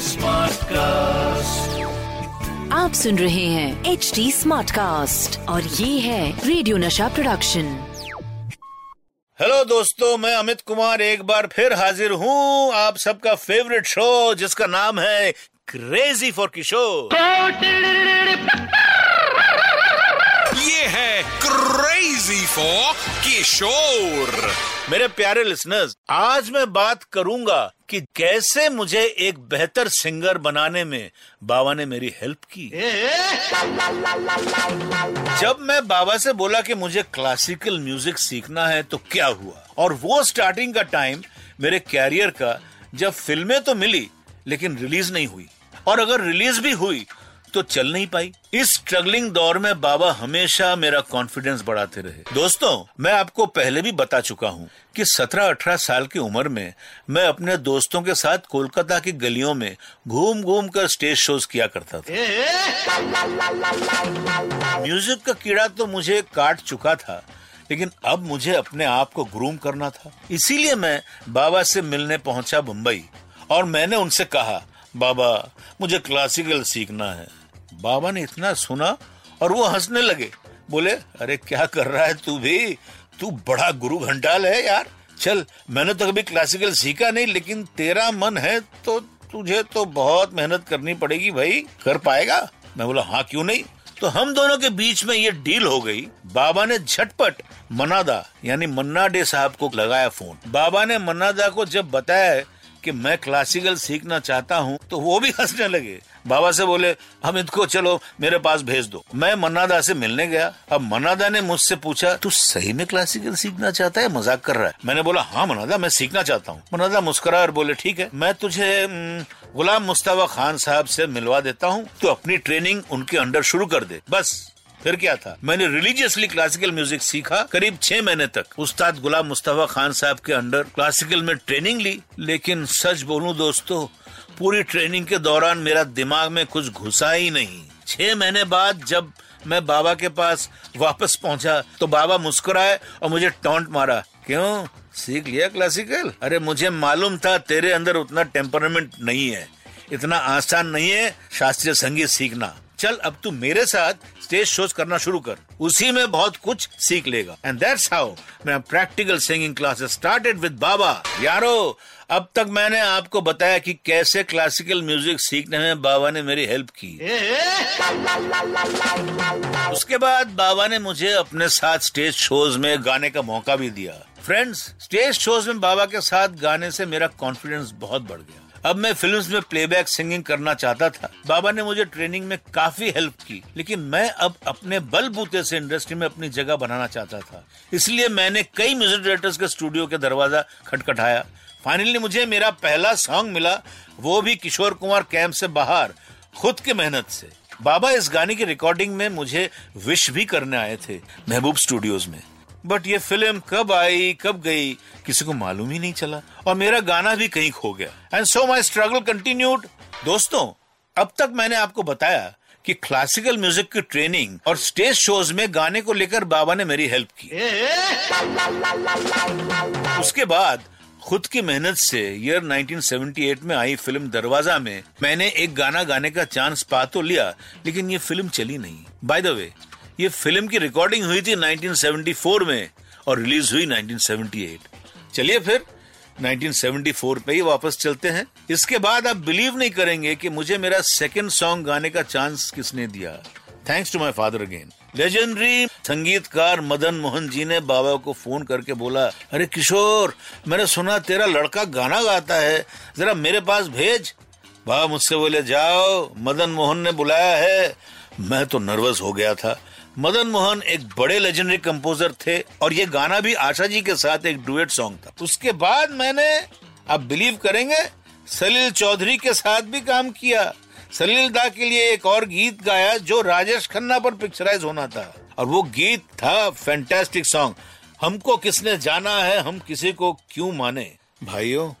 Smart cast आप सुन रहे हैं एच डी स्मार्ट कास्ट और ये है रेडियो नशा प्रोडक्शन हेलो दोस्तों मैं अमित कुमार एक बार फिर हाजिर हूँ आप सबका फेवरेट शो जिसका नाम है क्रेजी फॉर किशोर ये है क्रेजी फॉर किशोर मेरे प्यारे लिसनर्स आज मैं बात करूँगा कि कैसे मुझे एक बेहतर सिंगर बनाने में बाबा ने मेरी हेल्प की। जब मैं बाबा से बोला कि मुझे क्लासिकल म्यूज़िक सीखना है तो क्या हुआ? और वो स्टार्टिंग का टाइम मेरे कैरियर का, जब फ़िल्में तो मिली, लेकिन रिलीज़ नहीं हुई। और अगर रिलीज़ भी हुई तो चल नहीं पाई। इस स्ट्रगलिंग दौर में बाबा हमेशा मेरा कॉन्फिडेंस बढ़ाते रहे। दोस्तों, मैं आपको पहले भी बता चुका हूँ कि 17-18 साल की उम्र में मैं अपने दोस्तों के साथ कोलकाता की गलियों में घूम घूम कर स्टेज शोज़ किया करता था। म्यूज़िक का कीड़ा तो मुझे काट चुका था, लेकिन अब मुझे अपने आप को ग्रूम करना था। इसीलिए मैं बाबा से मिलने पहुँचा मुंबई, और मैंने उनसे कहा, बाबा, मुझे क्लासिकल सीखना है। बाबा ने इतना सुना और वो हंसने लगे। बोले, अरे, क्या कर रहा है तू भी? तू बड़ा गुरु घंटाल है यार। चल, मैंने तो कभी क्लासिकल सीखा नहीं, लेकिन तेरा मन है तो तुझे तो बहुत मेहनत करनी पड़ेगी भाई। कर पाएगा? मैं बोला हाँ क्यों नहीं? तो हम दोनों के बीच में ये डील हो गई। बाबा ने झटपट मनादा यानी मन्ना डे साहब को लगाया फ़ोन बाबा ने मन्नादा को जब बताया कि मैं क्लासिकल सीखना चाहता हूँ तो वो भी हंसने लगे। बाबा से बोले, हम इनको, चलो, मेरे पास भेज दो। मैं मन्नादा से मिलने गया। अब मन्नादा ने मुझसे पूछा, तू सही में क्लासिकल सीखना चाहता है मज़ाक कर रहा है? मैंने बोला हाँ मन्नादा, मैं सीखना चाहता हूँ। मन्नादा मुस्कुरा और बोले, ठीक है, मैं तुझे गुलाम मुस्तफ़ा खान साहब से मिलवा देता हूँ। तो अपनी ट्रेनिंग उनके अंडर शुरू कर दे, बस। फिर क्या था? मैंने रिलीजियसली क्लासिकल म्यूज़िक सीखा करीब छह महीने तक। उस्ताद गुलाम मुस्तफ़ा खान साहब के अंडर क्लासिकल में ट्रेनिंग ली, लेकिन सच बोलूँ दोस्तों, पूरी ट्रेनिंग के दौरान मेरा दिमाग में कुछ घुसा ही नहीं। छह महीने बाद जब मैं बाबा के पास वापस पहुँचा तो बाबा मुस्कुराए और मुझे टॉन्ट मारा। क्यों? सीख लिया क्लासिकल अरे मुझे मालूम था तेरे अंदर उतना टेम्परमेंट नहीं है। इतना आसान नहीं है शास्त्रीय संगीत सीखना। चल, अब तू मेरे साथ स्टेज शोज़ करना शुरू कर। उसी में बहुत कुछ सीख लेगा। एंड दैट्स हाउ मेरा practical singing classes started with बाबा यारो, अब तक मैंने आपको बताया कि कैसे क्लासिकल म्यूज़िक सीखने में बाबा ने मेरी हेल्प की। उसके बाद बाबा ने मुझे अपने साथ स्टेज शोज़ में गाने का मौका भी दिया। फ्रेंड्स स्टेज शोज़ में बाबा के साथ गाने से मेरा कॉन्फिडेंस बहुत बढ़ गया। अब मैं फिल्म्स में प्लेबैक सिंगिंग करना चाहता था। बाबा ने मुझे ट्रेनिंग में काफ़ी हेल्प की, लेकिन मैं अब अपने बलबूते से इंडस्ट्री में अपनी जगह बनाना चाहता था। इसलिए मैंने कई म्यूज़िक डायरेक्टर्स के स्टूडियो के दरवाज़ा खटखटाया। फाइनली मुझे मेरा पहला सॉन्ग मिला, वो भी किशोर कुमार कैंप से बाहर, खुद की मेहनत से। बाबा इस गाने की रिकॉर्डिंग में मुझे विश भी करने आए थे, महबूब स्टूडियोज में। बट ये फ़िल्म कब आई, कब गई, किसी को मालूम ही नहीं चला। और मेरा गाना भी कहीं खो गया। And so my struggle continued दोस्तों, अब तक मैंने आपको बताया कि क्लासिकल म्यूज़िक की ट्रेनिंग और स्टेज शोज़ में गाने को लेकर बाबा ने मेरी हेल्प की। उसके बाद खुद की मेहनत से ईयर 1978 में आई फ़िल्म दरवाज़ा में मैंने एक गाना गाने का चांस पा तो लिया, लेकिन ये फ़िल्म चली नहीं। बाय द वे ये फ़िल्म की रिकॉर्डिंग हुई थी 1974 में और रिलीज़ हुई 1978 चलिए फिर 1974 पे ही वापस चलते हैं। इसके बाद आप बिलीव नहीं करेंगे कि मुझे मेरा सेकंड सॉन्ग गाने का चांस किसने दिया। Thanks to my father again legendary संगीतकार मदन मोहन जी ने बाबा को फ़ोन करके बोला, अरे किशोर, मैंने सुना तेरा लड़का गाना गाता है। जरा मेरे पास भेज। बाबा मुझसे बोले, जाओ। मदन मोहन ने बुलाया है। मैं तो नर्वस हो गया था। मदन मोहन एक बड़े लेजेंडरी कंपोजर थे और ये गाना भी आशा जी के साथ एक डुएट सॉन्ग था। उसके बाद मैंने, आप बिलीव करेंगे, सलील चौधरी के साथ भी काम किया। सलील दा के लिए एक और गीत गाया जो राजेश खन्ना पर पिक्चराइज होना था। और वो गीत था फैंटास्टिक सॉन्ग हमको किसने जाना है, हम किसी को क्यों माने? भाइयों,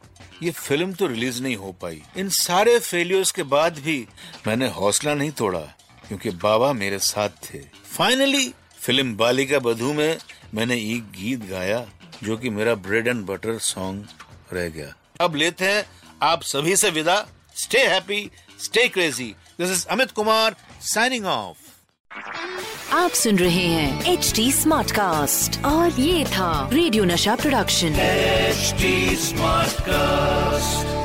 ये फ़िल्म तो रिलीज़ नहीं हो पाई। इन सारे फेलियर्स के बाद भी मैंने हौसला नहीं तोड़ा। क्योंकि बाबा मेरे साथ थे। फाइनली फ़िल्म बालिका बधू में मैंने एक गीत गाया जो कि मेरा ब्रेड एंड बटर सॉन्ग रह गया। अब लेते हैं आप सभी से विदा। Stay happy stay crazy this is Amit Kumar signing off आप सुन रहे हैं एच डी स्मार्ट कास्ट और ये था रेडियो नशा प्रोडक्शन एचडी स्मार्ट Smartcast.